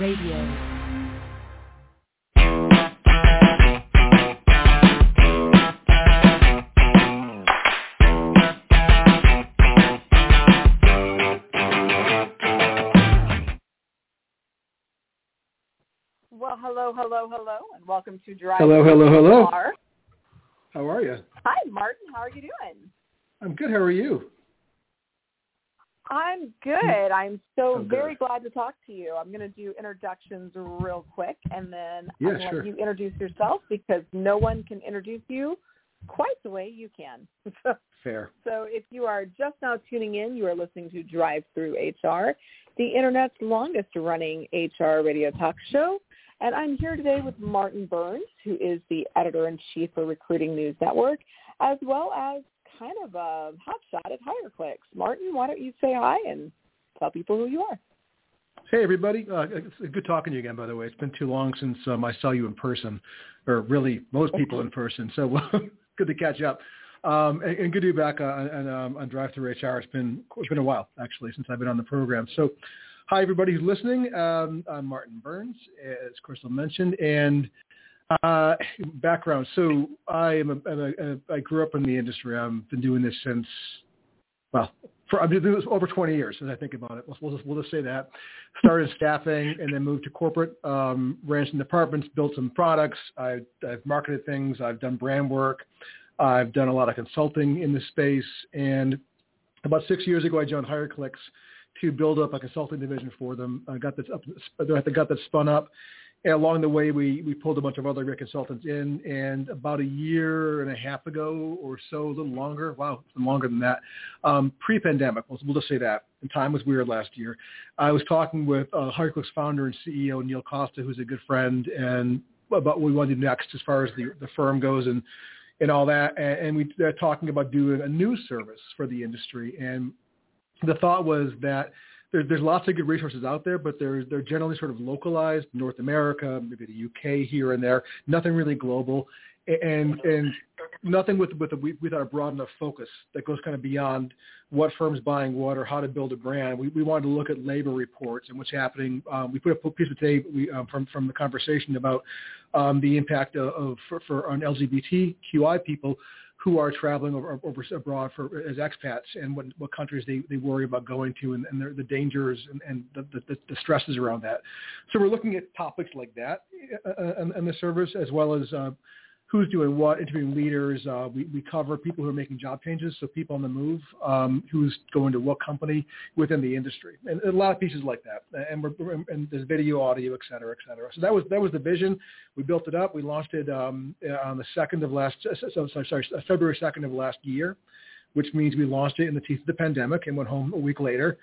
Radio. Well, hello, hello, hello, and welcome to Drive. Hello, hello, hello. Bar. How are you? Hi, Martin. How are you doing? I'm good. How are you? I'm mm. good. I'm so very good. glad to talk to you. I'm going to do introductions real quick, and then Yeah, I'm going sure. let you introduce yourself because no one can introduce you quite the way you can. Fair. So if you are just now tuning in, you are listening to Drive Through HR, the Internet's longest running HR radio talk show. And I'm here today with Martin Burns, who is the editor-in-chief for Recruiting News Network, as well as kind of a hotshot at HireClix. Martin, why don't you say hi and tell people who you are? Hey, everybody. Uh, it's good talking to you again, by the way. It's been too long since um, I saw you in person, or really most people in person. So good to catch up. Um, and, and good to be back on, on, um, on Drive Through HR. It's been it's been a while actually since I've been on the program. So, hi everybody who's listening. Um, I'm Martin Burns, as Crystal mentioned, and background. So I am a, a, a, I grew up in the industry. I've been doing this since well, for, I've been doing this over 20 years as I think about it. We'll, we'll, just, we'll just say that. Started staffing and then moved to corporate, um, ran some departments, built some products. I, I've marketed things. I've done brand work. I've done a lot of consulting in this space. And about six years ago, I joined HireClix to build up a consulting division for them. I got up, got that spun up. And along the way, we, we pulled a bunch of other great consultants in. And about a year and a half ago or so, a little longer, wow, longer than that, um, pre-pandemic, we'll, we'll just say that, and time was weird last year, I was talking with uh, founder and CEO Neil Costa, who's a good friend, and about what we want to do next as far as the, the firm goes and, and all that. And, and we, they're talking about doing a new service for the industry. And the thought was that there's there's lots of good resources out there, but they're they're generally sort of localized, North America, maybe the UK here and there, nothing really global, and and nothing with with a, without a broad enough focus that goes kind of beyond what firms buying what or how to build a brand. We we wanted to look at labor reports and what's happening. Um, we put a piece of tape we, um, from from the conversation about um, the impact of, of for, for on LGBTQI people who are traveling over, over abroad for as expats and what, what countries they, they worry about going to and, and the, the dangers and, and the, the, the stresses around that. So we're looking at topics like that uh, in, in the service as well as uh, who's doing what, interviewing leaders. Uh, we, we cover people who are making job changes, so people on the move, um, who's going to what company within the industry, and a lot of pieces like that. And we're and there's video, audio, et cetera, et cetera. So that was that was the vision. We built it up. We launched it um, on the second of last, so, sorry, sorry, February second of last year, which means we launched it in the teeth of the pandemic and went home a week later.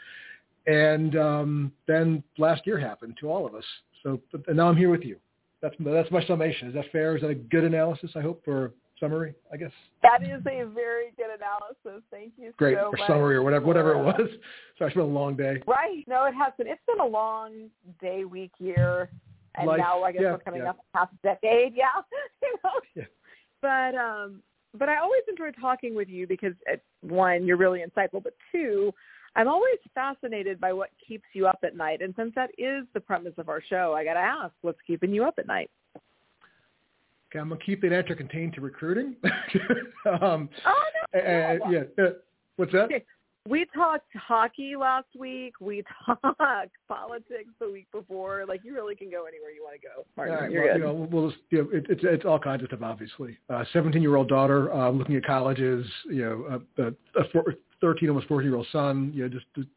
And um, then last year happened to all of us. So and now I'm here with you that's that's my summation. Is that fair? Is that a good analysis? I hope for summary. I guess That is a very good analysis. Thank you great so for much. summary or whatever whatever it was. Sorry, it's been a long day. Right. No, it has been. It's been a long day, week, year, and Life. now I guess Yeah, we're coming yeah. up half a decade. Yeah. you know? Yeah. But um, but I always enjoy talking with you because uh, one, you're really insightful, but two, I'm always fascinated by what keeps you up at night. And since that is the premise of our show, I got to ask, what's keeping you up at night? Okay, I'm gonna keep that answer contained to recruiting. um, Oh no. uh, yeah. Uh, what's that? Okay. We talked hockey last week. We talked politics the week before. Like you really can go anywhere you want to go. Martin, All right, you're well, you know, we'll just, you know, it, it's it's all kinds of stuff. Obviously, uh, 17-year-old daughter uh, looking at colleges. You know, a, a, a 13, almost 14-year-old son. You know, just, just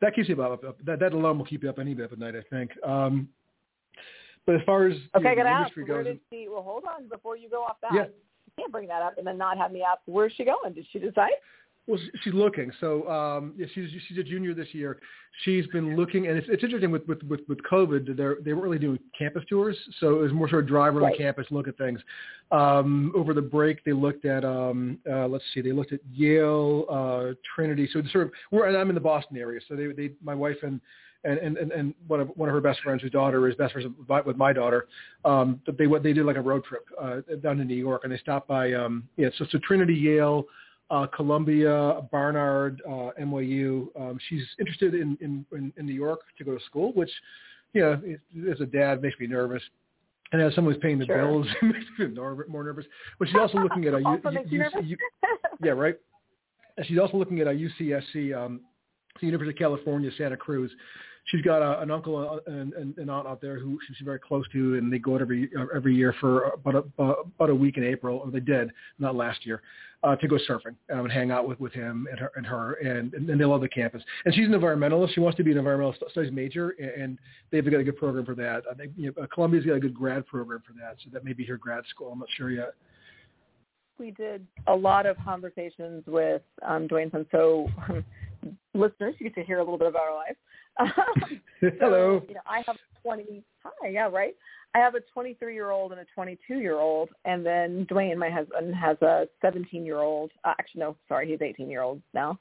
that keeps you up. that that alone will keep you up any bit of night, I think. Um, but as far as Okay, know, got to the ask. industry Where did she? Well, hold on before you go off that. Yeah. You can't bring that up and then not have me ask where's she going. Did she decide? Well, she's looking. So um, yeah, she's she's a junior this year. She's been looking, and it's, it's interesting with with with, with COVID. They they weren't really doing campus tours, so it was more sort of drive around Right. the campus, look at things. Um, over the break, they looked at um, uh, let's see, they looked at Yale, uh, Trinity. So it's sort of we're and I'm in the Boston area, so they they my wife and. And, and, and, and one of one of her best friends, whose daughter is best friends with my, with my daughter, um, they what they did like a road trip uh, down to New York, and they stopped by um, yeah, so so Trinity, Yale, uh, Columbia, Barnard, uh, NYU. Um, she's interested in, in, in, in New York to go to school, which you know, as a dad, makes me nervous. And as someone who's paying the Sure. bills, it makes me more, more nervous. But she's also looking at a also U- U- U- yeah, right. And she's also looking at a UCSC, um, the University of California, Santa Cruz. She's got a, an uncle and and an aunt out there who she's very close to, and they go out every every year for about a, about a week in April, or they did, not last year, uh, to go surfing um, and hang out with, with him and her and her, and, and they love the campus. And she's an environmentalist. She wants to be an environmental studies major, and, and they've got a good program for that. I think you know, Columbia's got a good grad program for that, so that may be her grad school. I'm not sure yet. we did a lot of conversations with um, Dwane Sun. So um, listeners, you get to hear a little bit about our life. Um, so, Hello. You know, I have 20. Hi, yeah, right. I have a 23 year old and a 22 year old, and then Dwane, my husband, has a 17 year old. Uh, actually, no, sorry, he's 18 year old now,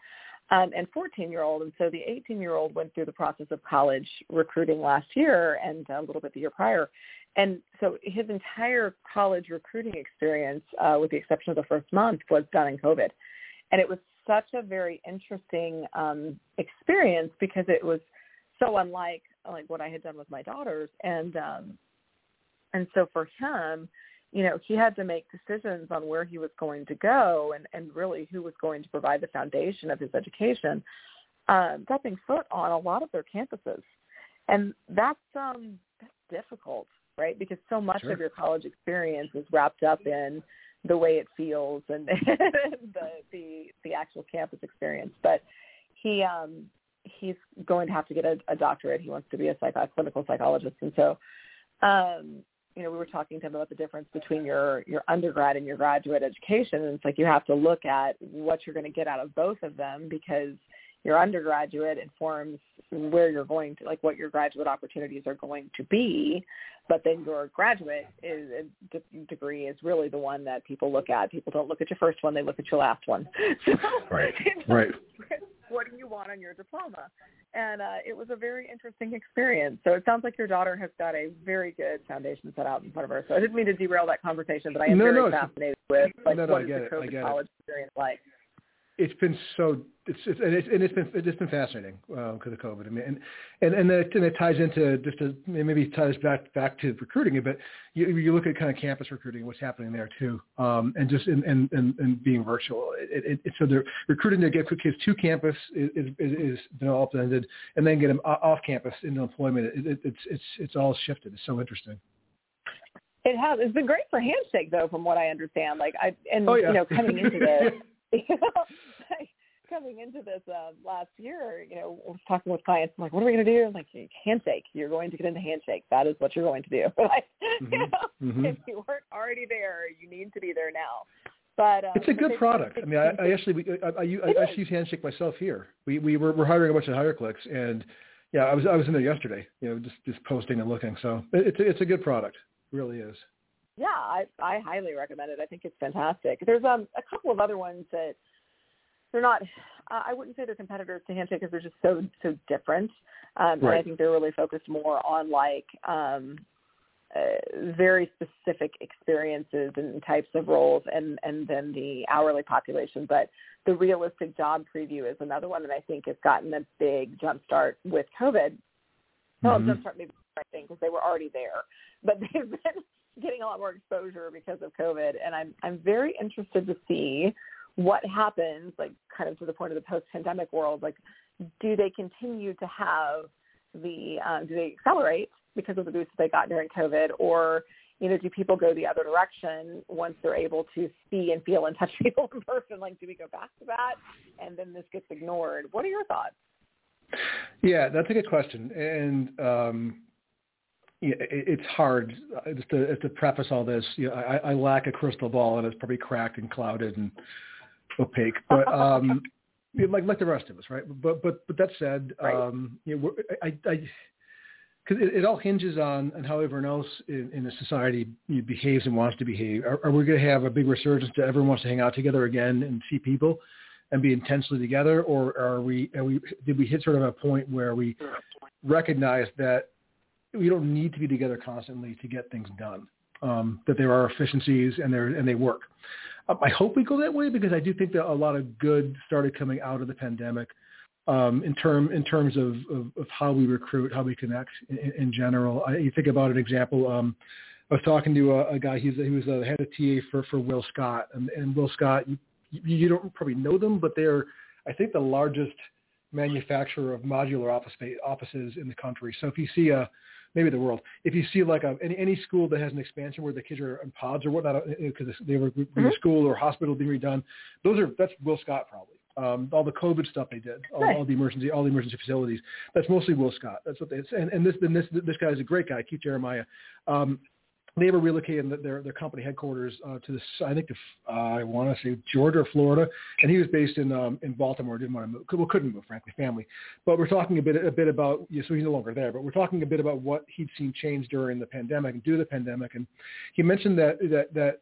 um, and 14 year old. And so the 18 year old went through the process of college recruiting last year and a little bit the year prior. And so his entire college recruiting experience, uh, with the exception of the first month, was done in COVID. And it was such a very interesting um, experience because it was so unlike like what I had done with my daughters. And um, and so for him, you know, he had to make decisions on where he was going to go and, and really who was going to provide the foundation of his education, um, stepping foot on a lot of their campuses. And that's um that's difficult, right? Because so much Sure. of your college experience is wrapped up in the way it feels and the the the actual campus experience. But he um he's going to have to get a, a doctorate. He wants to be a, psych- clinical psychologist, and so um you know we were talking to him about the difference between your your undergrad and your graduate education, and it's like you have to look at what you're going to get out of both of them because your undergraduate informs where you're going to like what your graduate opportunities are going to be but then your graduate is de- degree is really the one that people look at. People don't look at your first one they look at your last one. So Right, it's right. what do you want on your diploma? And uh it was a very interesting experience. So it sounds like your daughter has got a very good foundation set out in front of her. So i didn't mean to derail that conversation but i am No, very no, fascinated with like No, what is the covid get it. college experience like it's been so it's, it's and it's and it's been it's been fascinating because of COVID. I mean, and and and it, and it ties into just to maybe ties back back to recruiting, but you you look at kind of campus recruiting, what's happening there too, um, and just in and and, and being virtual. It, it, it, so they're recruiting to get kids to campus is is, is developed and ended, and then get them off campus into employment. It, it, it's it's it's all shifted. It's so interesting. It has. It's been great for handshake though, from what I understand. Like I and Oh yeah. you know coming into this, you know, like, coming into this uh, last year, you know, I was talking with clients. I'm like, what are we going to do? I'm like, handshake. You're going to get into handshake. That is what you're going to do. like, you Mhm. know, Mhm. if you weren't already there, you need to be there now. But um, It's a good product. I mean, I, I actually, we- I, I, I, I actually use Handshake myself here. We we were we're hiring a bunch of HireClix, and yeah, I was I was in there yesterday, you know, just just posting and looking. So it, it's a, it's a good product, it really is. Yeah, I I highly recommend it. I think it's fantastic. There's um a couple of other ones that they're not. Uh, I wouldn't say they're competitors to Handshake because they're just so so different. Um, And I think they're really focused more on like um, uh, very specific experiences and types of roles, and and then the hourly population. But the realistic job preview is another one that I think has gotten a big jump start with COVID. Well, Mhm. jump start maybe right because they were already there, but they've been getting a lot more exposure because of COVID, and I'm I'm very interested to see what happens, like kind of to the point of the post-pandemic world. Like, do they continue to have the um, do they accelerate because of the boost that they got during COVID, or you know, do people go the other direction once they're able to see and feel and touch people in person? Like, do we go back to that, and then this gets ignored? What are your thoughts? Yeah, that's a good question, and um, it's hard. Uh, Just to, to preface all this, you know, I, I lack a crystal ball, and it's probably cracked and clouded and opaque. But um, like like the rest of us, right? But but but that said, Right. um, you know, we're, I I because it, it all hinges on, on how everyone else in, in the society behaves and wants to behave. Are, are we going to have a big resurgence that everyone wants to hang out together again and see people and be intensely together, or are we, are we did we hit sort of a point where we recognize that we don't need to be together constantly to get things done? Um, that there are efficiencies and they and they work. Um, I hope we go that way because I do think that a lot of good started coming out of the pandemic. um, in term in terms of, of, of, how we recruit, how we connect in, in general. I, you think about an example. Um, I was talking to a, a guy. He's he was the head of TA for for WillScot, and, and WillScot. You, you don't probably know them, but they're I think the largest manufacturer of modular office offices in the country. So if you see a maybe the world. If you see like a, any, any school that has an expansion where the kids are in pods or whatnot because uh, they were mm-hmm. school or hospital being redone, those are that's WillScot probably. Um, all the COVID stuff they did, all, all, the emergency, all the emergency facilities. That's mostly WillScot. That's what they. And, and this, and this, this guy is a great guy, Keith Jeremiah. Um, they were relocating their their company headquarters uh, to this. I think uh, I want to say Georgia or Florida, and he was based in um, in Baltimore. Didn't want to move. Well, couldn't move, frankly, family. But we're talking a bit a bit about. Yeah, so he's no longer there. But we're talking a bit about what he'd seen change during the pandemic and due to the pandemic. And he mentioned that that that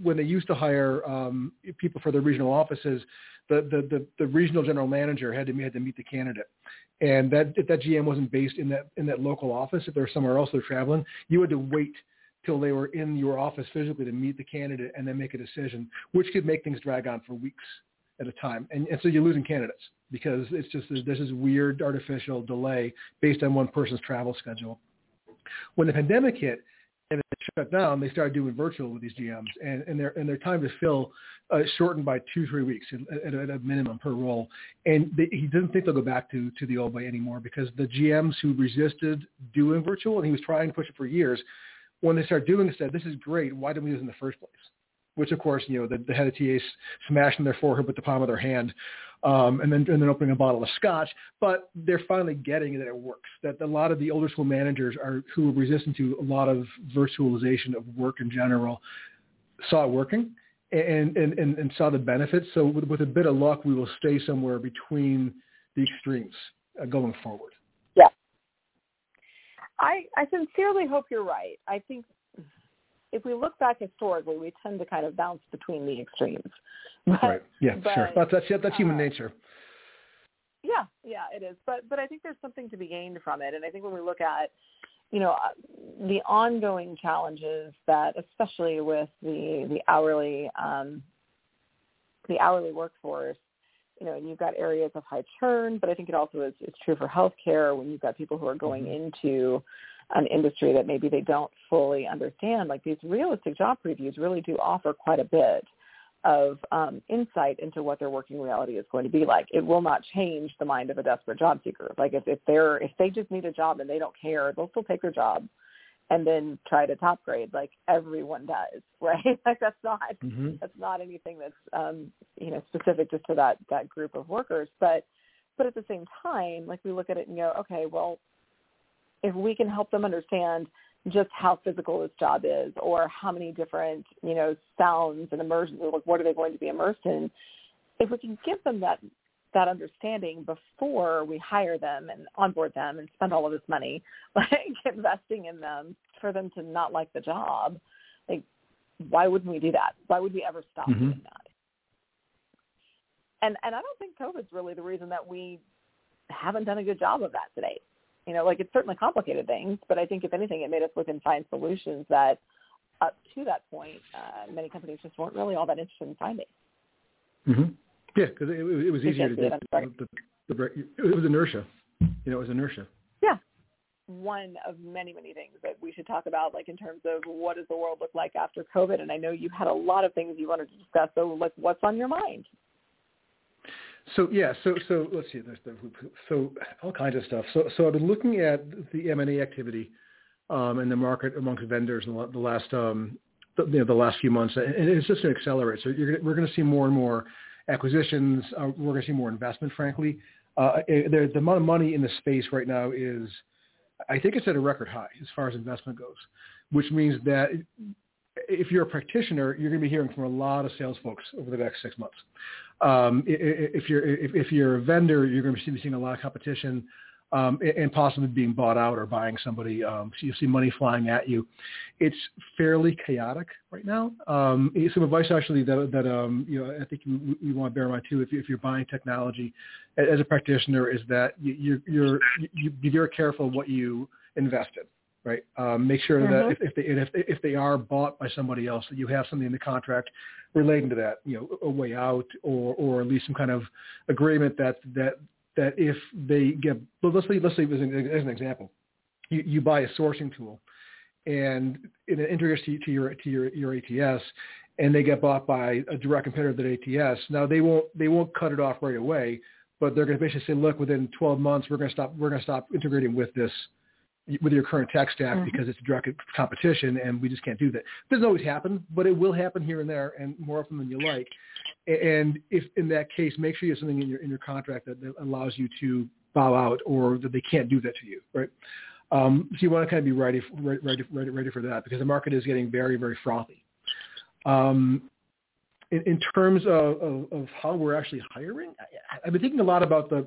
when they used to hire um, people for their regional offices, the, the the the regional general manager had to had to meet the candidate and that if that GM wasn't based in that in that local office, if they're somewhere else they're traveling, you had to wait till they were in your office physically to meet the candidate and then make a decision, which could make things drag on for weeks at a time. And, and so you're losing candidates because it's just there's this weird artificial delay based on one person's travel schedule. When the pandemic hit and it shut down, they started doing virtual with these GMs, and, and their and their time to fill uh, shortened by two three weeks at, at a minimum per role. And they, he doesn't think they'll go back to to the old way anymore because the GMs who resisted doing virtual, and he was trying to push it for years, when they start doing said, this is great. Why didn't we do this in the first place? Which, of course, you know, the, the head of TA smashing their forehead with the palm of their hand um, and then and then opening a bottle of scotch. But they're finally getting that it works. That a lot of the older school managers are who are resistant to a lot of virtualization of work in general saw it working and and, and, and saw the benefits. So with, with a bit of luck, we will stay somewhere between the extremes uh, going forward. I, I sincerely hope you're right. I think if we look back historically, we tend to kind of bounce between the extremes. But, right. Yeah. But, sure. That's that's that's human uh, nature. Yeah. Yeah. It is. But but I think there's something to be gained from it, and I think when we look at you know uh, the ongoing challenges that, especially with the the hourly um, the hourly workforce, you know, and you've got areas of high churn, but I think it also is, is true for healthcare when you've got people who are going mm-hmm. into an industry that maybe they don't fully understand. Like these realistic job previews really do offer quite a bit of um, insight into what their working reality is going to be like. It will not change the mind of a desperate job seeker. Like if, if they're if they just need a job and they don't care, they'll still take their job and then try to top grade like everyone does, right? like that's not mm-hmm. that's not anything that's um, you know specific just to that that group of workers. But but at the same time, like we look at it and go, okay, well, if we can help them understand just how physical this job is, or how many different you know sounds and immersions, like what are they going to be immersed in? If we can give them that that understanding before we hire them and onboard them and spend all of this money like investing in them for them to not like the job. Like why wouldn't we do that? Why would we ever stop mm-hmm. doing that? And and i don't think covid's really the reason that we haven't done a good job of that today you know like it certainly complicated things but i think if anything it made us look and find solutions that up to that point uh, many companies just weren't really all that interested in finding. Mm-hmm. Yeah, because it, it, was easier to do. The, the, the, it was inertia. You know, it was inertia. Yeah. One of many, many things that we should talk about, like in terms of what does the world look like after COVID. And I know you had a lot of things you wanted to discuss. So, like, what's on your mind? So yeah, so so let's see. There's the, so all kinds of stuff. So so I've been looking at the M and A activity um, in the market amongst vendors in the last um, the, you know, the last few months, and it's just going to accelerate. So you're, we're going to see more and more acquisitions. Uh, we're going to see more investment, frankly. Uh, the, the amount of money in the space right now is, I think it's at a record high as far as investment goes, which means that if you're a practitioner, you're going to be hearing from a lot of sales folks over the next six months. Um, if you're if, you're a vendor, you're going to be seeing a lot of competition um, and possibly being bought out or buying somebody. Um, so you see money flying at you. It's fairly chaotic right now. Um, some advice actually that, that um, you know I think you, you want to bear in mind too if, you, if you're buying technology as a practitioner is that you, you're, you be very careful what you invest in. Right. Um, make sure mm-hmm. that if, if they if, if they are bought by somebody else, that you have something in the contract relating to that, you know, a way out or or at least some kind of agreement that that that if they get, let's say, let's say as an, as an example, you, you buy a sourcing tool and it integrates to, to your to your, your ATS, and they get bought by a direct competitor to that ATS. Now they won't they won't cut it off right away, but they're going to basically say, look, within 12 months we're going to stop we're going to stop integrating with this with your current tech stack mm-hmm. because it's direct competition and we just can't do that. It doesn't always happen, but it will happen here and there and more often than you like. And if in that case, make sure you have something in your in your contract that, that allows you to bow out or that they can't do that to you, right? Um, so you want to kind of be ready, ready, ready, ready for that because the market is getting very, very frothy. Um, in, in, terms of, of, of, how we're actually hiring, I, have been thinking a lot about the,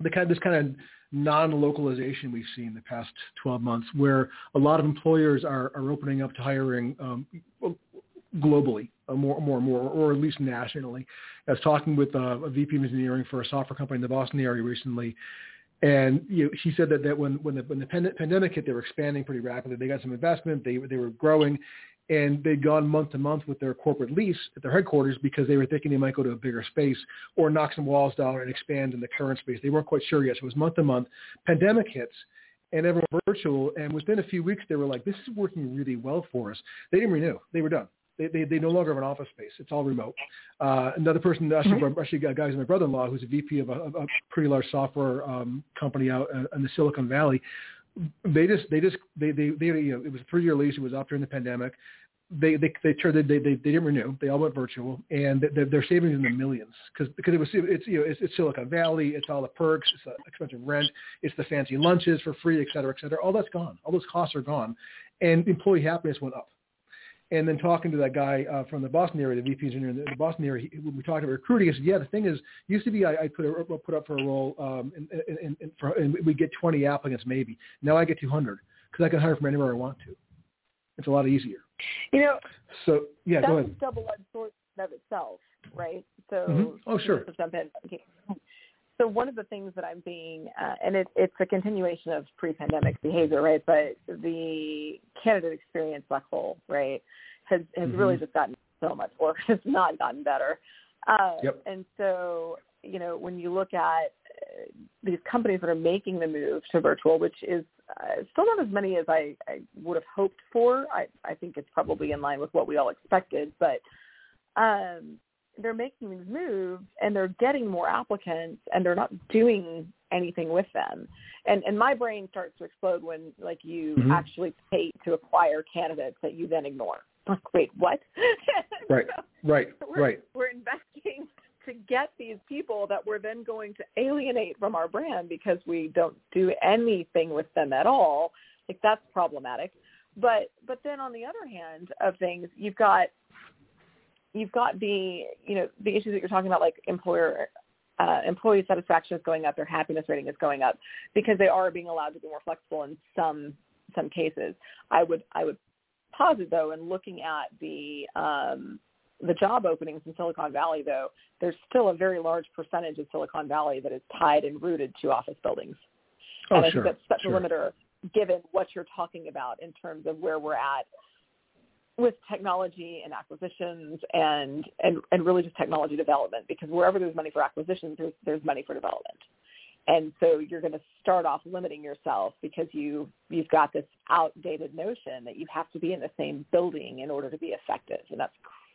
the kind of, this kind of non-localization we've seen the past 12 months, where a lot of employers are, are opening up to hiring um, globally, more, more and more, or at least nationally. I was talking with uh, a VP of engineering for a software company in the Boston area recently, and you know, she said that, that when, when the, when the pandemic hit, they were expanding pretty rapidly. They got some investment. They, they were growing and they'd gone month to month with their corporate lease at their headquarters because they were thinking they might go to a bigger space or knock some walls down and expand in the current space. They weren't quite sure yet. So it was month to month. Pandemic hits and everyone virtual. And within a few weeks, they were like, this is working really well for us. They didn't renew. They were done. They, they, they no longer have an office space. It's all remote. Uh, another person, actually, mm-hmm. actually got guys, my brother-in-law, who's a VP of a, a pretty large software um, company out in the Silicon Valley. They just, they just, they, they, they, you know, it was a three-year lease. It was up during the pandemic they they they turned they, they they didn't renew. They all went virtual, and their, their savings in the millions because because it was it's you know it's, it's Silicon Valley, it's all the perks, it's the expensive rent, it's the fancy lunches for free, et cetera, et cetera. All that's gone. All those costs are gone, and employee happiness went up. And then talking to that guy uh, from the Boston area, the VP engineer in the, the Boston area, he, when we talked about recruiting, he said, "Yeah, the thing is, used to be I, I put a, put up for a role, um, and, and, and, for, and we get 20 applicants maybe. Now I get 200 because I can hire from anywhere I want to. It's a lot easier." You know, so yeah, that's go ahead. a double-edged sword of itself, right? So, mm-hmm. oh sure. Jump in. Okay. So one of the things that I'm being, uh, and it, it's a continuation of pre-pandemic behavior, right? But the candidate experience black hole, right, has has mm-hmm. really just gotten so much worse. It's not gotten better. Uh, yep. And so, you know, when you look at uh, these companies that are making the move to virtual, which is uh, still not as many as I, I would have hoped for. I, I think it's probably in line with what we all expected, but um, they're making these moves and they're getting more applicants and they're not doing anything with them. And and my brain starts to explode when like you mm-hmm. actually pay to acquire candidates that you then ignore. Like, wait, what? right, so, right, we're, right. We're investing to get these people that we're then going to alienate from our brand because we don't do anything with them at all. Like that's problematic. But but then on the other hand of things, you've got you've got the you know the issues that you're talking about, like employer uh, employee satisfaction is going up, their happiness rating is going up because they are being allowed to be more flexible in some some cases. I would I would posit though in looking at the um, the job openings in Silicon Valley, though, there's still a very large percentage of Silicon Valley that is tied and rooted to office buildings. Oh, and I sure, think that's such sure. a limiter given what you're talking about in terms of where we're at with technology and acquisitions and, and, and really just technology development because wherever there's money for acquisitions, there's, there's money for development. And so you're going to start off limiting yourself because you, you've got this outdated notion that you have to be in the same building in order to be effective. And that's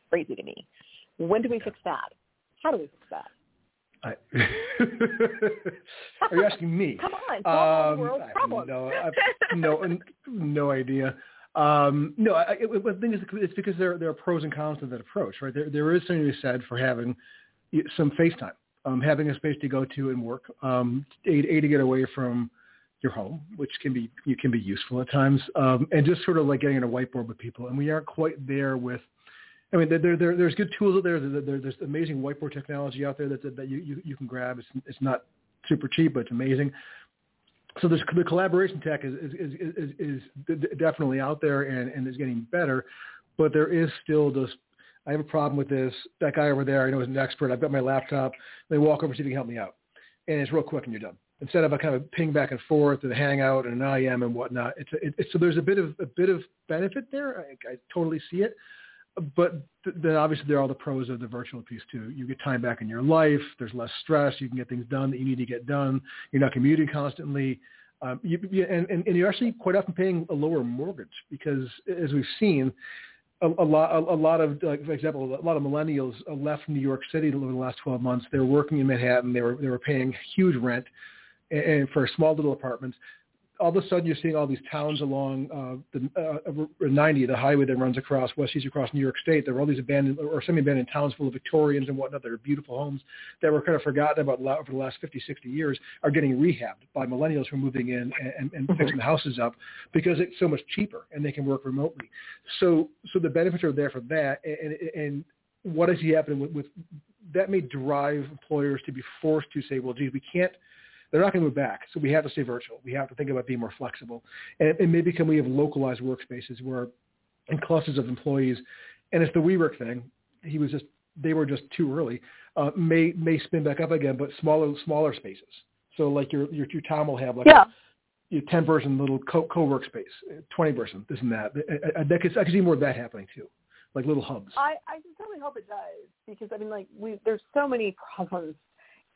crazy to me. When do we fix that? How do we fix that? I, are you asking me? Come on, um, world problem. No, no, no idea. Um, no, I, it, the thing is, it's because there there are pros and cons to that approach, right? There there is something to be said for having some face time, um, having a space to go to and work, um, a, a to get away from your home, which can be you can be useful at times, um, and just sort of like getting on a whiteboard with people. And we aren't quite there with I mean, there, there, there's good tools out there. there. There's amazing whiteboard technology out there that, that you, you, you can grab. It's, it's not super cheap, but it's amazing. So there's, the collaboration tech is, is, is, is, is definitely out there and, and is getting better, but there is still this, I have a problem with this. That guy over there, I know is an expert. I've got my laptop. They walk over, see if he can help me out. And it's real quick and you're done. Instead of a kind of ping back and forth and a hangout and an IM and whatnot. It's, a, it, it's so there's a bit of a bit of benefit there. I, I totally see it. But th- then obviously there are all the pros of the virtual piece too. You get time back in your life. There's less stress. You can get things done that you need to get done. You're not commuting constantly. Um, you, you, and, and, and you're actually quite often paying a lower mortgage because, as we've seen, a, a lot, a, a lot of, like, for example, a lot of millennials left New York City over the last 12 months. They were working in Manhattan. They were they were paying huge rent, and, and for small little apartments all of a sudden you're seeing all these towns along uh, the uh, 90, the highway that runs across West East across New York State. There are all these abandoned or semi-abandoned towns full of Victorians and whatnot that are beautiful homes that were kind of forgotten about over the last 50, 60 years are getting rehabbed by millennials who are moving in and, and, and mm-hmm. fixing the houses up because it's so much cheaper and they can work remotely. So, so the benefits are there for that. And, and what is happening with, with that may drive employers to be forced to say, well, geez, we can't – they're not going to move back. So we have to stay virtual. We have to think about being more flexible. And, and maybe can we have localized workspaces where in clusters of employees, and it's the WeWork thing. He was just, they were just too early. Uh, may, may spin back up again, but smaller, smaller spaces. So like your, your, your town will have like yeah. a, 10 person little co, co-work space, 20 person, this and that. I, I, I, could, I could see more of that happening too like little hubs. I, I certainly hope it does because I mean like we there's so many problems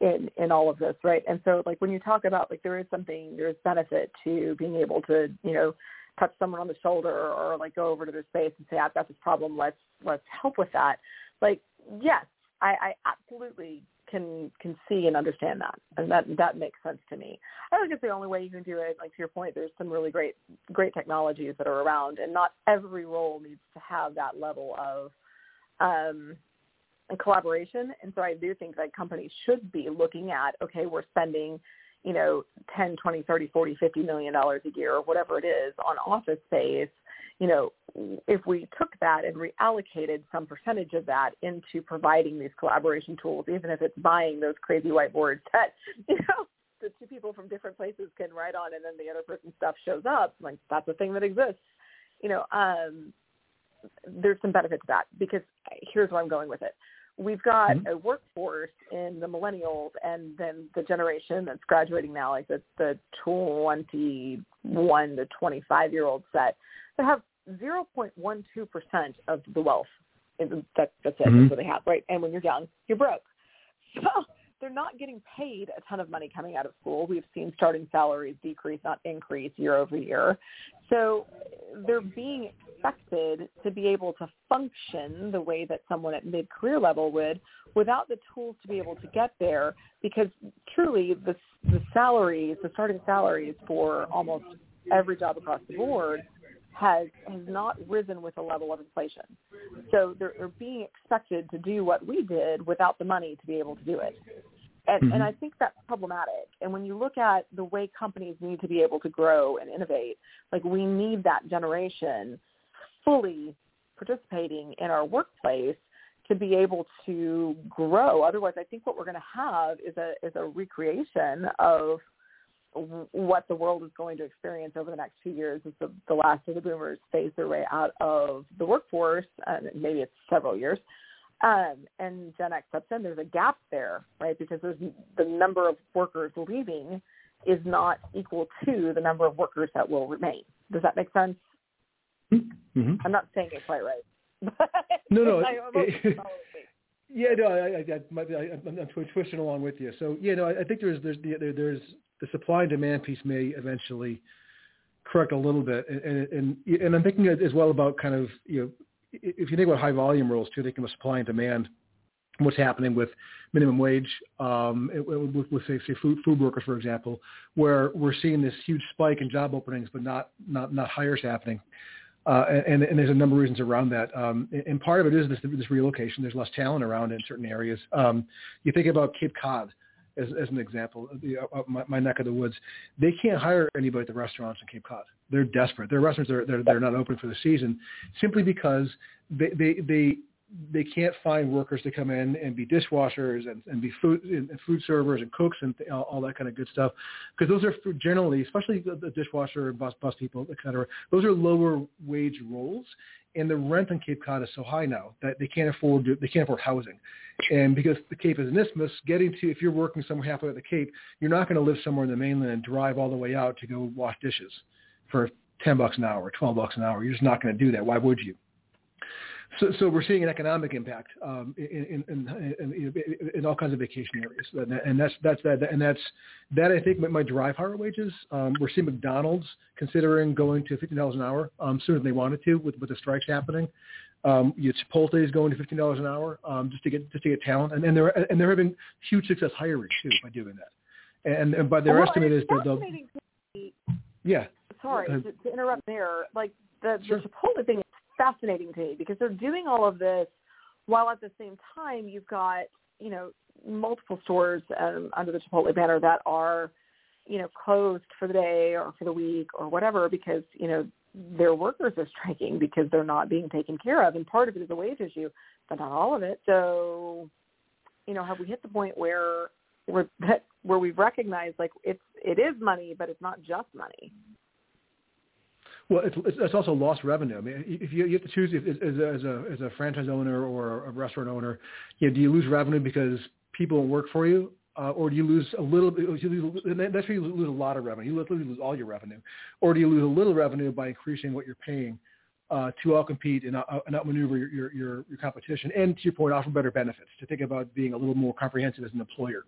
in in all of this, right? And so like when you talk about like there is something there's benefit to being able to you know touch someone on the shoulder or like go over to their space and say I've got this problem, let's let's help with that. Like yes, I, I absolutely can can see and understand that, and that that makes sense to me. I think it's the only way you can do it. Like to your point, there's some really great great technologies that are around, and not every role needs to have that level of um, and collaboration. And so I do think that companies should be looking at, okay, we're spending, you know, 10, 20, 30, 40, 50 million dollars a year or whatever it is on office space. You know, if we took that and reallocated some percentage of that into providing these collaboration tools, even if it's buying those crazy whiteboards that, you know, the two people from different places can write on and then the other person's stuff shows up, like that's a thing that exists. You know, um, there's some benefit to that because here's where I'm going with it we've got mm-hmm. a workforce in the millennials and then the generation that's graduating now, like the, the 21 to 25 year old set, that have 0.12% of the wealth. That, that's it. Mm-hmm. That's what they have, right? And when you're young, you're broke. So they're not getting paid a ton of money coming out of school. We've seen starting salaries decrease, not increase year over year. So they're being expected to be able to function the way that someone at mid-career level would without the tools to be able to get there because truly the, the salaries, the starting salaries for almost every job across the board has has not risen with the level of inflation. So they're, they're being expected to do what we did without the money to be able to do it. And, mm-hmm. and I think that's problematic. And when you look at the way companies need to be able to grow and innovate, like we need that generation fully participating in our workplace to be able to grow. Otherwise, I think what we're going to have is a is a recreation of what the world is going to experience over the next few years as the, the last of the boomers phase their way out of the workforce. And maybe it's several years. Um, and Gen X steps in. There's a gap there, right? Because there's the number of workers leaving is not equal to the number of workers that will remain. Does that make sense? Mm-hmm. I'm not saying it quite right. no, no. yeah, no, I, I, I, I, I'm, I'm twisting along with you. So, yeah, no, I, I think there's there's there, there's the supply and demand piece may eventually correct a little bit, and and and I'm thinking as well about kind of you know if you think about high volume roles too, thinking about supply and demand, what's happening with minimum wage, um, with, with say, say food, food workers, for example, where we're seeing this huge spike in job openings, but not not not hires happening. Uh, and, and, there's a number of reasons around that. Um, and part of it is this, this relocation. There's less talent around in certain areas. Um, you think about Cape Cod as, as an example, the, uh, my, my neck of the woods. They can't hire anybody at the restaurants in Cape Cod. They're desperate. Their restaurants are they're, they're not open for the season simply because they, they, they they can't find workers to come in and be dishwashers and, and be food and food servers and cooks and all, all that kind of good stuff because those are generally, especially the, the dishwasher and bus bus people, et cetera. Those are lower wage roles, and the rent on Cape Cod is so high now that they can't afford to, they can't afford housing, and because the Cape is an isthmus, getting to if you're working somewhere halfway at the Cape, you're not going to live somewhere in the mainland and drive all the way out to go wash dishes for ten bucks an hour, or twelve bucks an hour. You're just not going to do that. Why would you? So, so we're seeing an economic impact um, in, in, in, in, all kinds of vacation areas, and that's that's that, and that's that I think might drive higher wages. Um, we're seeing McDonald's considering going to fifteen dollars an hour um, sooner than they wanted to with with the strikes happening. Um, you know, Chipotle is going to fifteen dollars an hour um, just to get just to get talent, and, and they're and they're having huge success hiring too by doing that. And, and by their well, estimate is that they'll yeah. Sorry uh, to, to interrupt there. Like the, sure. the Chipotle thing is fascinating to me because they're doing all of this while at the same time you've got you know multiple stores um, under the Chipotle banner that are you know closed for the day or for the week or whatever because you know their workers are striking because they're not being taken care of and part of it is a wage issue but not all of it. So you know have we hit the point where that where we've recognized like it's it is money but it's not just money well, it's, it's also lost revenue. I mean, if you, you have to choose if, as, a, as a as a franchise owner or a restaurant owner, you know, do you lose revenue because people don't work for you, uh, or do you lose a little? bit? You lose, that's where you lose a lot of revenue. You literally lose all your revenue, or do you lose a little revenue by increasing what you're paying uh, to outcompete and, uh, and outmaneuver your, your, your, your competition, and to your point, offer better benefits. To think about being a little more comprehensive as an employer.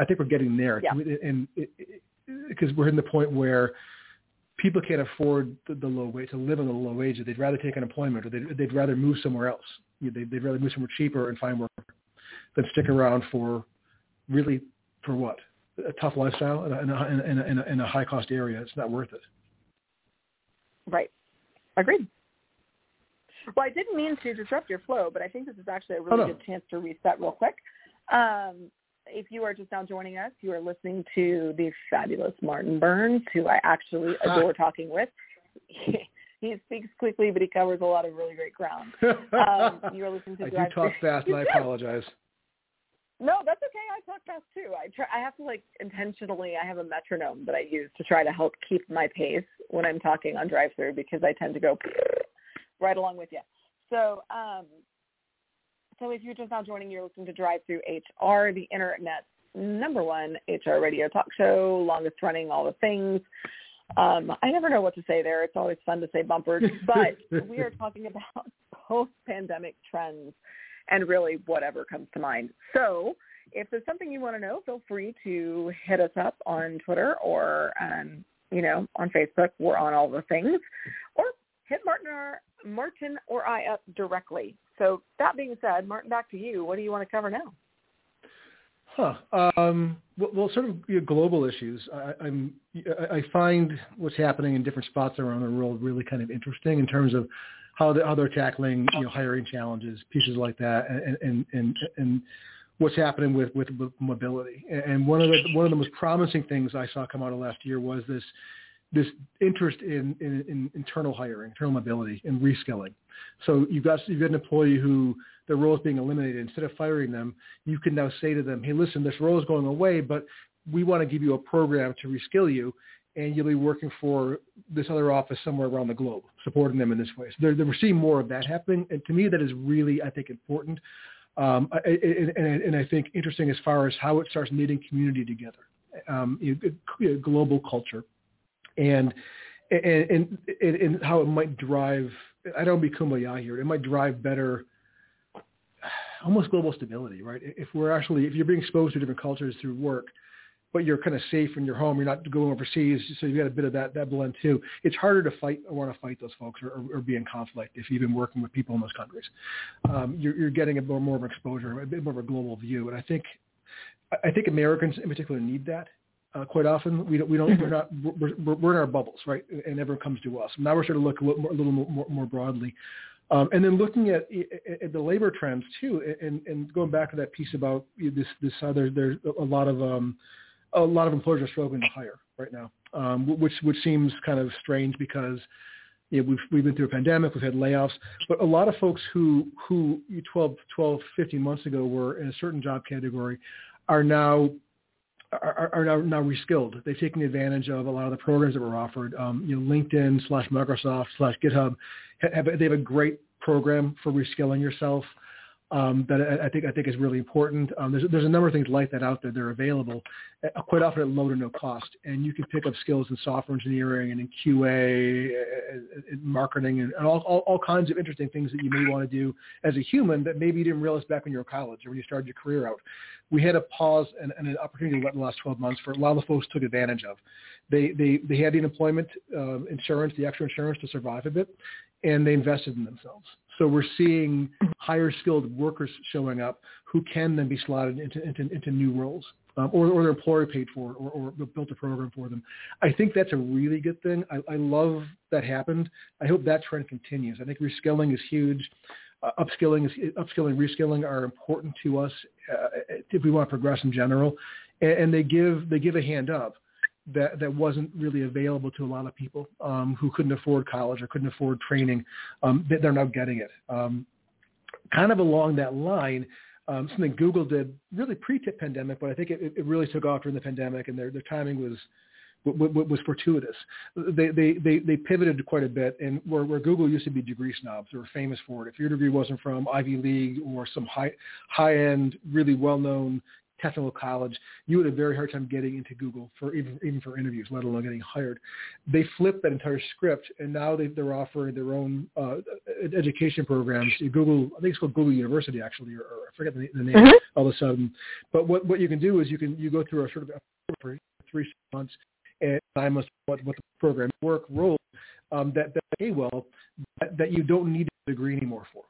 I think we're getting there, yeah. and because we're in the point where people can't afford the, the low wage to live on the low wage. They'd rather take unemployment or they'd, they'd rather move somewhere else. They'd, they'd rather move somewhere cheaper and find work than stick around for really for what a tough lifestyle in a, in a, in a, in a high cost area. It's not worth it. Right. Agreed. Well, I didn't mean to disrupt your flow, but I think this is actually a really oh, no. good chance to reset real quick. Um, if you are just now joining us, you are listening to the fabulous Martin Burns, who I actually adore talking with. He, speaks quickly, but he covers a lot of really great ground. Um, you are listening to. I do talk fast, and I apologize. No, that's okay. I talk fast too. I try. I have to like intentionally. I have a metronome that I use to try to help keep my pace when I'm talking on drive-through because I tend to go right along with you. So, um, so if you're just now joining, you're listening to Drive Through HR, the Internet's number one HR radio talk show, longest running, all the things. Um, I never know what to say there. It's always fun to say bumpers, but we are talking about post-pandemic trends and really whatever comes to mind. So if there's something you want to know, feel free to hit us up on Twitter or, um, you know, on Facebook. We're on all the things. Or hit Martin or, Martin or I up directly. So that being said, Martin, back to you. What do you want to cover now? Huh. Um, well, sort of you know, global issues. I, I'm I find what's happening in different spots around the world really kind of interesting in terms of how they, how they're tackling you know hiring challenges, pieces like that, and and and, and what's happening with, with mobility. And one of the one of the most promising things I saw come out of last year was this this interest in, in, in internal hiring, internal mobility, and reskilling. So you've got you've got an employee who their role is being eliminated. Instead of firing them, you can now say to them, "Hey, listen, this role is going away, but we want to give you a program to reskill you, and you'll be working for this other office somewhere around the globe, supporting them in this way." So they're, they're seeing more of that happening, and to me, that is really, I think, important, um, and, and, and I think interesting as far as how it starts knitting community together, um, global culture and and, and and how it might drive. I don't be kumbaya here. It might drive better, almost global stability, right? If we're actually if you're being exposed to different cultures through work, but you're kind of safe in your home. You're not going overseas, so you've got a bit of that that blend too. It's harder to fight or want to fight those folks or, or, be in conflict if you've been working with people in those countries. Um, you're, you're getting a more more of exposure, a bit more of a global view, and I think I think Americans in particular need that uh, quite often. We don't, we don't, we're not, we're, we're, in our bubbles, right? And everyone comes to us. Now we're starting to look a little more, a little more, more broadly. Um, and then looking at, at, the labor trends too, and, and going back to that piece about this, this other, there's a lot of, um, a lot of employers are struggling to hire right now, um, which, which seems kind of strange because you know, we've, we've been through a pandemic, we've had layoffs, but a lot of folks who, who 12, 12, 15 months ago were in a certain job category are now are, are now, now reskilled. They've taken advantage of a lot of the programs that were offered. Um, you know, LinkedIn slash Microsoft slash GitHub have, they have a great program for reskilling yourself. Um, that I, I think I think is really important. Um, there's there's a number of things like that out there that are available, uh, quite often at low to no cost, and you can pick up skills in software engineering and in QA, uh, in marketing, and, and all, all all kinds of interesting things that you may want to do as a human that maybe you didn't realize back when you were in college or when you started your career out. We had a pause and, and an opportunity in the last 12 months for a lot of folks took advantage of. They they they had the unemployment uh, insurance, the extra insurance to survive a bit, and they invested in themselves. So we're seeing higher skilled workers showing up who can then be slotted into into, into new roles. Um, or, or their employer paid for or, or built a program for them. I think that's a really good thing. I, I love that happened. I hope that trend continues. I think reskilling is huge. Uh, upskilling is upskilling, reskilling are important to us uh, if we want to progress in general, and, and they give they give a hand up that that wasn't really available to a lot of people um, who couldn't afford college or couldn't afford training. Um, they're now getting it. Um, kind of along that line, um, something Google did really pre-pandemic, but I think it, it really took off during the pandemic, and their their timing was was fortuitous. They, they, they, they pivoted quite a bit, and where, where Google used to be degree snobs, they were famous for it. If your degree wasn't from Ivy League or some high, high-end, really well-known technical college, you would have a very hard time getting into Google for even even for interviews, let alone getting hired. They flipped that entire script, and now they, they're offering their own uh, education programs. Google, I think it's called Google University actually, or, or I forget the, the name mm-hmm. all of a sudden. But what what you can do is you can you go through a sort of a, for three months, and I must what what the program work role um, that that pay well that, that you don't need a degree anymore for.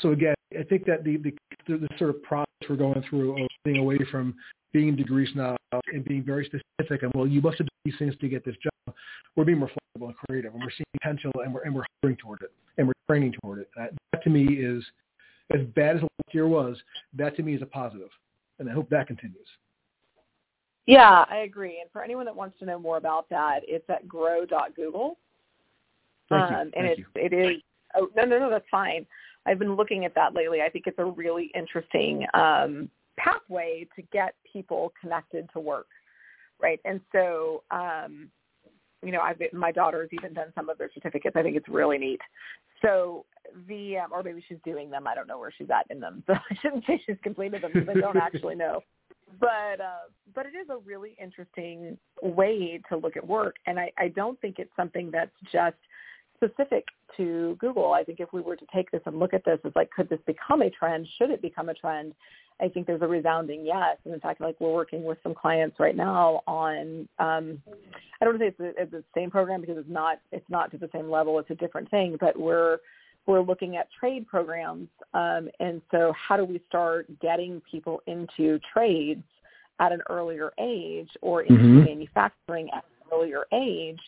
So again, I think that the, the, the sort of process we're going through of getting away from being degree snob and being very specific and well, you must do these things to get this job. We're being more flexible and creative, and we're seeing potential, and we're and we're hiring toward it, and we're training toward it. That, that to me is as bad as last year was. That to me is a positive, and I hope that continues. Yeah, I agree. And for anyone that wants to know more about that, it's at grow.google. Thank you. Um, and Thank it's, you. it is, oh, no, no, no, that's fine. I've been looking at that lately. I think it's a really interesting um, pathway to get people connected to work, right? And so, um, you know, I've my daughter's even done some of their certificates. I think it's really neat. So the um, or maybe she's doing them. I don't know where she's at in them. So I shouldn't say she's completed them because I don't actually know. But uh, but it is a really interesting way to look at work, and I, I don't think it's something that's just specific to Google. I think if we were to take this and look at this as like, could this become a trend? Should it become a trend? I think there's a resounding yes. And in fact, like we're working with some clients right now on, um, I don't want to say it's the, it's the same program because it's not, it's not to the same level. It's a different thing, but we're, we're looking at trade programs. Um, and so how do we start getting people into trades at an earlier age or into mm-hmm. manufacturing at an earlier age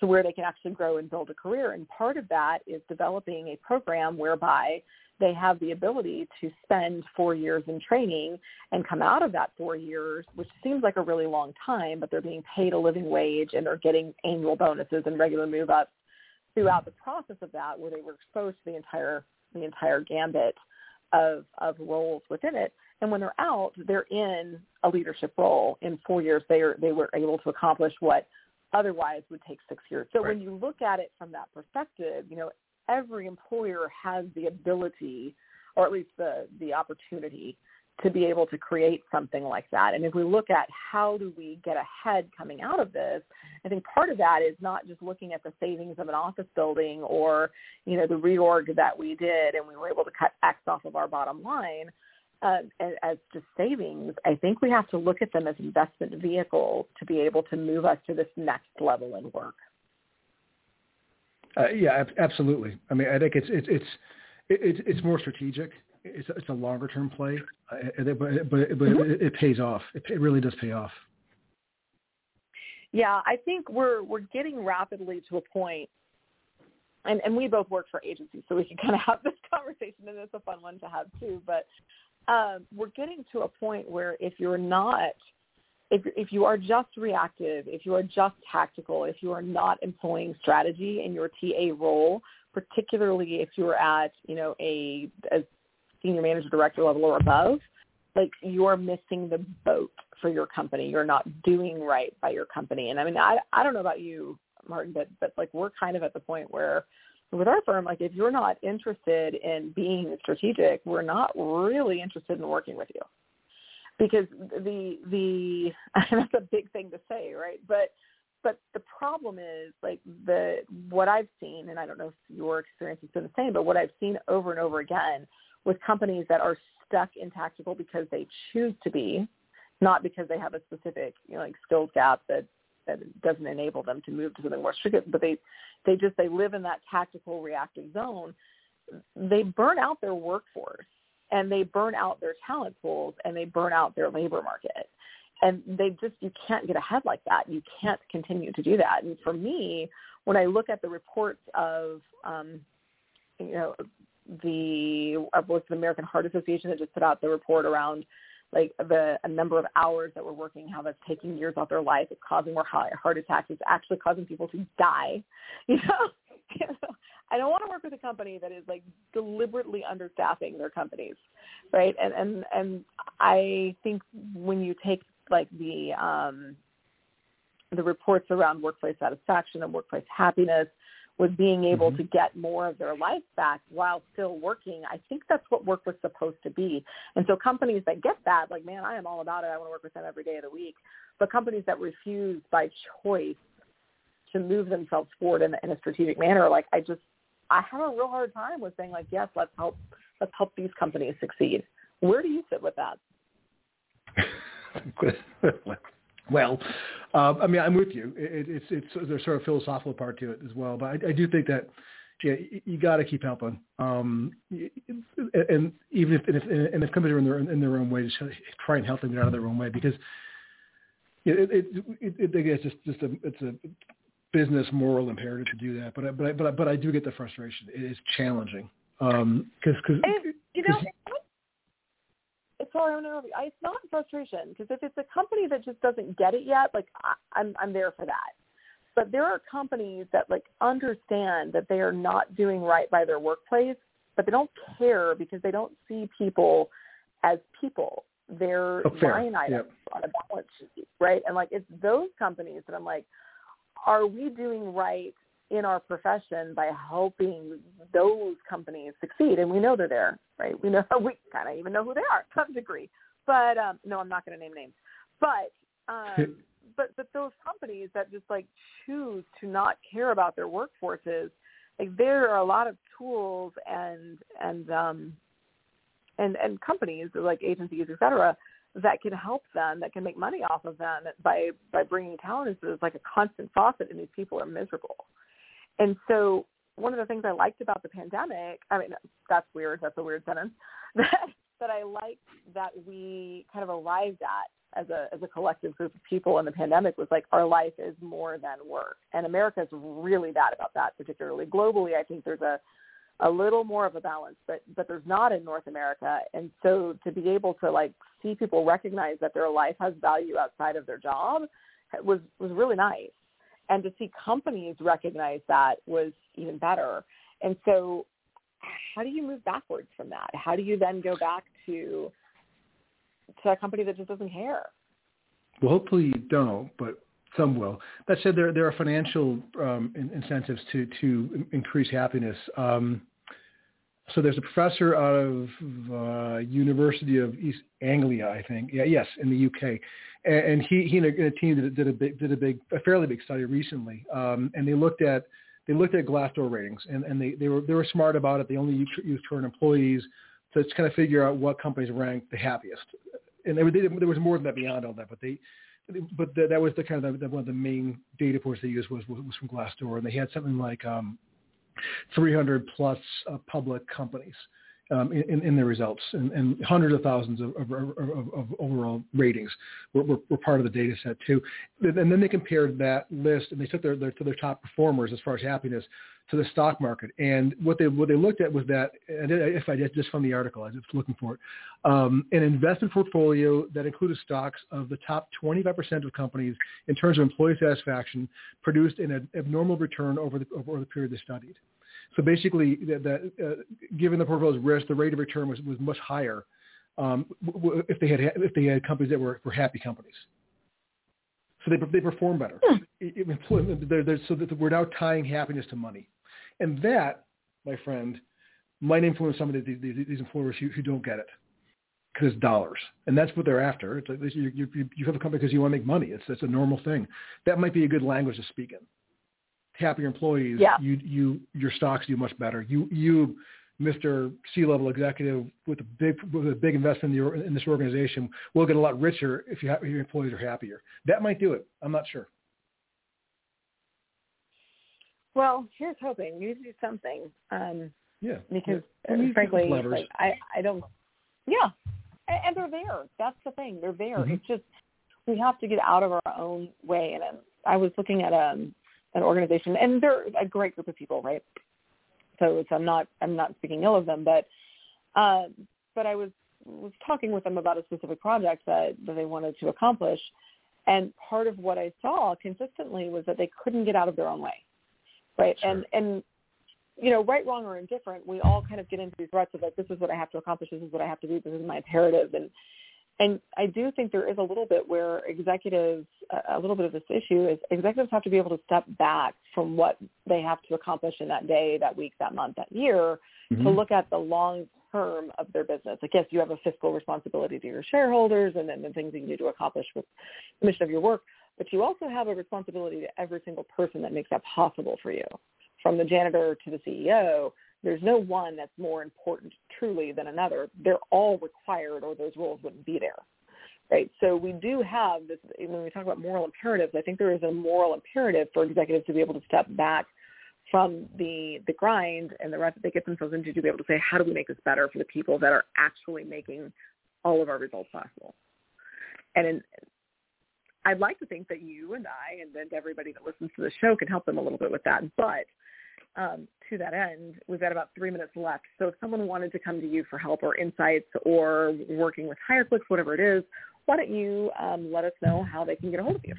to where they can actually grow and build a career. And part of that is developing a program whereby they have the ability to spend four years in training and come out of that four years, which seems like a really long time, but they're being paid a living wage and are getting annual bonuses and regular move ups throughout the process of that where they were exposed to the entire the entire gambit of of roles within it. And when they're out, they're in a leadership role. In four years, they are they were able to accomplish what otherwise would take six years. So right. when you look at it from that perspective, you know, every employer has the ability or at least the, the opportunity to be able to create something like that. And if we look at how do we get ahead coming out of this, I think part of that is not just looking at the savings of an office building or, you know, the reorg that we did and we were able to cut X off of our bottom line, uh, as just savings, I think we have to look at them as investment vehicles to be able to move us to this next level in work. Uh, yeah, absolutely. I mean, I think it's it's it's it's, it's more strategic. It's it's a longer term play, uh, but but, but mm-hmm. it, it pays off. It, it really does pay off. Yeah, I think we're we're getting rapidly to a point and, and we both work for agencies, so we can kind of have this conversation, and it's a fun one to have too. But um, we're getting to a point where if you're not, if, if you are just reactive, if you are just tactical, if you are not employing strategy in your TA role, particularly if you're at, you know, a, a senior manager director level or above, like you're missing the boat for your company. You're not doing right by your company. And I mean, I, I don't know about you, Martin, but, but like we're kind of at the point where with our firm, like if you're not interested in being strategic, we're not really interested in working with you. Because the the that's a big thing to say, right? But but the problem is like the what I've seen, and I don't know if your experience has been the same, but what I've seen over and over again with companies that are stuck in tactical because they choose to be, not because they have a specific you know, like skills gap that that doesn't enable them to move to something more strict, but they they just they live in that tactical reactive zone. They burn out their workforce and they burn out their talent pools and they burn out their labor market. And they just you can't get ahead like that. You can't continue to do that. And for me, when I look at the reports of um, you know the was the American Heart Association that just put out the report around like the a number of hours that we're working, how that's taking years off their life. It's causing more heart attacks. It's actually causing people to die. You know, I don't want to work with a company that is like deliberately understaffing their companies, right? And and and I think when you take like the um the reports around workplace satisfaction and workplace happiness with being able mm-hmm. to get more of their life back while still working. I think that's what work was supposed to be. And so companies that get that, like, man, I am all about it. I want to work with them every day of the week. But companies that refuse by choice to move themselves forward in, in a strategic manner, like, I just, I have a real hard time with saying, like, yes, let's help, let's help these companies succeed. Where do you sit with that? Well, uh, I mean, I'm with you. It, it's it's there's sort of philosophical part to it as well, but I, I do think that yeah, you got to keep helping. Um, and even if and if, and if companies are in their in their own way, just try and help them get out of their own way because it it, it, it, it it's just just a it's a business moral imperative to do that. But I, but I, but I, but I do get the frustration. It is challenging because um, you know sorry, I know it's not frustration because if it's a company that just doesn't get it yet, like I, I'm I'm there for that. But there are companies that like understand that they are not doing right by their workplace, but they don't care because they don't see people as people. They're oh, line items yep. on a balance sheet, right? And like it's those companies that I'm like, are we doing right in our profession by helping those companies succeed. And we know they're there, right? We know we kind of even know who they are to some degree. But um, no, I'm not going to name names. But um, but but those companies that just like choose to not care about their workforces, like there are a lot of tools and and um, and and companies like agencies, et cetera, that can help them, that can make money off of them by by bringing talent into this like a constant faucet, and these people are miserable. And so one of the things I liked about the pandemic, I mean, that's weird. That's a weird sentence. That that I liked that we kind of arrived at as a as a collective group of people in the pandemic was like our life is more than work, and America is really bad about that. Particularly globally, I think there's a a little more of a balance, but but there's not in North America. And so to be able to like see people recognize that their life has value outside of their job was was really nice and to see companies recognize that was even better. And so how do you move backwards from that? How do you then go back to to a company that just doesn't care? Well, hopefully you don't, but some will. That said, there there are financial um, incentives to to increase happiness. Um, so there's a professor out of uh, University of East Anglia, I think. Yeah, yes, in the UK, and, and he he and a, team did, did a big did a big a fairly big study recently, um, and they looked at they looked at Glassdoor ratings, and, and they, they were they were smart about it. They only used, current employees to kind of figure out what companies ranked the happiest, and they, they, there was more than that beyond all that, but they but the, that was the kind of the, one of the main data points they used was, was was from Glassdoor, and they had something like um, 300 plus uh, public companies um, in, in their results, and, and hundreds of thousands of, of, of, of overall ratings were, were, were, part of the data set too. And then they compared that list, and they took their, their to their top performers as far as happiness to the stock market. And what they what they looked at was that, if I did just from the article, I was looking for it, um, an investment portfolio that included stocks of the top 25% of companies in terms of employee satisfaction produced an abnormal return over the over the period they studied. So basically, that, that uh, given the portfolio's risk, the rate of return was, was much higher um, if they had if they had companies that were, were happy companies. So they they perform better. Hmm. It, it, they're, they're, so that we're now tying happiness to money, And that, my friend, might influence some of the, these, these employers who, who don't get it because it's dollars, and that's what they're after. It's like you, you, you have a company because you want to make money. It's it's a normal thing. That might be a good language to speak in. Happier employees, yeah. you you your stocks do much better. You you Mr. C-level executive with a big with a big investment in, your, in this organization will get a lot richer if, you have, if your employees are happier. That might do it. I'm not sure. Well, here's hoping. You do something. Um, yeah. Because yeah. Uh, frankly, like, I I don't. Yeah, and, and they're there. That's the thing. They're there. Mm-hmm. It's just we have to get out of our own way. And I was looking at um, an organization, and they're a great group of people, right? So it's, I'm not I'm not speaking ill of them, but uh, but I was was talking with them about a specific project that, that they wanted to accomplish, and part of what I saw consistently was that they couldn't get out of their own way, right? Sure. And and you know, right, wrong, or indifferent, we all kind of get into these ruts of like, this is what I have to accomplish, this is what I have to do, this is my imperative, and and I do think there is a little bit where executives, a little bit of this issue is executives have to be able to step back from what they have to accomplish in that day, that week, that month, that year, mm-hmm. to look at the long term of their business. Like, yes, you have a fiscal responsibility to your shareholders and then the things that you need to accomplish with the mission of your work, but you also have a responsibility to every single person that makes that possible for you, from the janitor to the CEO there's no one that's more important truly than another. They're all required or those roles wouldn't be there. Right. So we do have this when we talk about moral imperatives, I think there is a moral imperative for executives to be able to step back from the the grind and the rest that they get themselves into to be able to say, how do we make this better for the people that are actually making all of our results possible? And in, I'd like to think that you and I and then everybody that listens to the show can help them a little bit with that. But um, to that end, we've got about three minutes left. So if someone wanted to come to you for help or insights or working with HireClix, whatever it is, why don't you um, let us know how they can get a hold of you?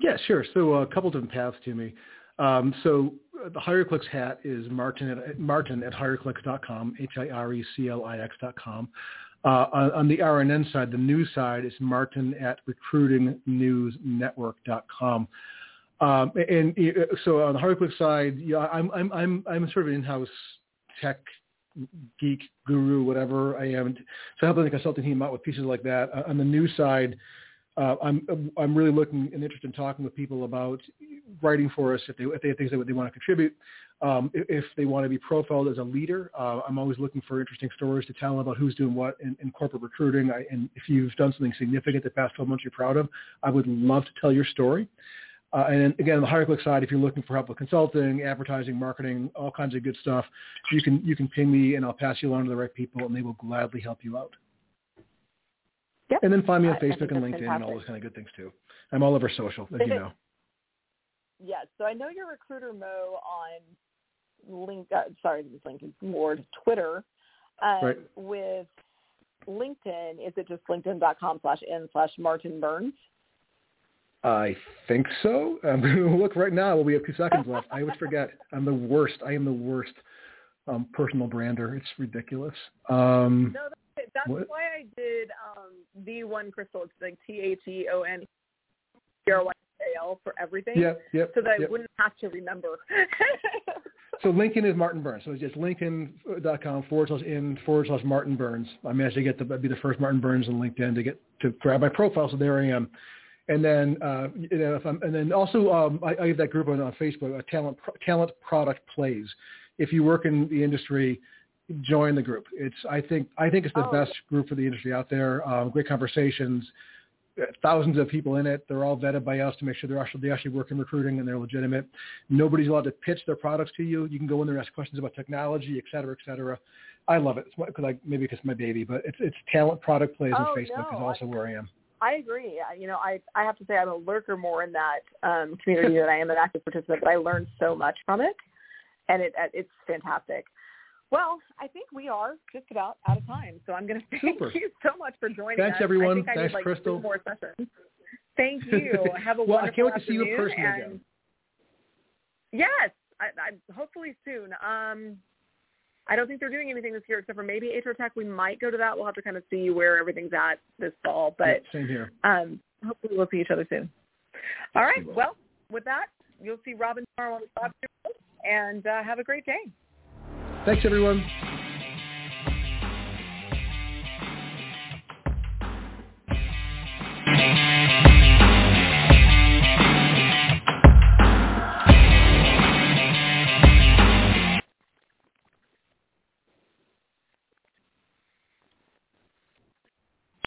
Yeah, sure. So a couple different paths to me. Um, so the HireClix hat is Martin at, Martin at HireClix.com, H-I-R-E-C-L-I-X dot com. Uh, on, on, the RNN side, the news side is Martin at recruitingnewsnetwork.com. Um, and uh, so on the HireClix side, yeah, I'm I'm I'm I'm sort of an in-house tech geek guru, whatever I am. So helping the consulting team out with pieces like that. Uh, on the news side, uh, I'm I'm really looking and interested in talking with people about writing for us if they if they have things that they want to contribute. Um, if, if, they want to be profiled as a leader, uh, I'm always looking for interesting stories to tell about who's doing what in, in corporate recruiting. I, and if you've done something significant the past 12 months you're proud of, I would love to tell your story. Uh, and again, on the HireClix side, if you're looking for help with consulting, advertising, marketing, all kinds of good stuff, you can you can ping me and I'll pass you along to the right people, and they will gladly help you out. Yep. And then find me on Facebook and LinkedIn fantastic. and all those kind of good things too. I'm all over social, as you know. Yes. So I know you're recruiter Mo on link. Uh, sorry, this is LinkedIn. More Twitter. Um, right. With LinkedIn, is it just linkedin.com slash n slash Martin Burns? I think so. I'm going to look right now. We have two seconds left. I always forget. I'm the worst. I am the worst um, personal brander. It's ridiculous. Um, no, that's, that's why I did um, the one crystal. It's like T H E O N E R Y A L for everything. Yeah, yeah. So that yep. I wouldn't have to remember. so LinkedIn is Martin Burns. So it's just linkedin.com forward slash in forward slash Martin Burns. I managed to get to be the first Martin Burns on LinkedIn to get to grab my profile. So there I am. And then, uh, you know, if I'm, and then also, um, I, I have that group on, on Facebook, uh, talent talent product plays. If you work in the industry, join the group. It's I think I think it's the oh. best group for the industry out there. Um, great conversations, uh, thousands of people in it. They're all vetted by us to make sure they're actually they actually work in recruiting and they're legitimate. Nobody's allowed to pitch their products to you. You can go in there and ask questions about technology, et cetera, et cetera. I love it because I maybe because it's my baby, but it's it's talent product plays oh, on Facebook no. is also where I am. I agree. You know, I I have to say I'm a lurker more in that um, community than I am an active participant, but I learned so much from it, and it it's fantastic. Well, I think we are just about out of time, so I'm going to thank Super. you so much for joining Thanks, us. everyone. I think I Thanks, need, like, Crystal. more sessions. Thank you. Have a well, wonderful Well, I can't wait to see you in person again. Yes, I, I, hopefully soon. Um, I don't think they're doing anything this year except for maybe HR Tech. We might go to that. We'll have to kind of see where everything's at this fall. But yeah, same here. Um, hopefully we'll see each other soon. All right. Well, with that, you'll see Robin tomorrow on the Stock and uh, have a great day. Thanks, everyone.